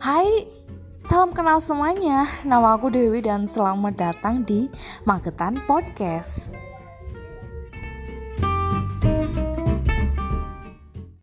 Hai, salam kenal semuanya. Nama aku Dewi dan selamat datang di Magetan Podcast.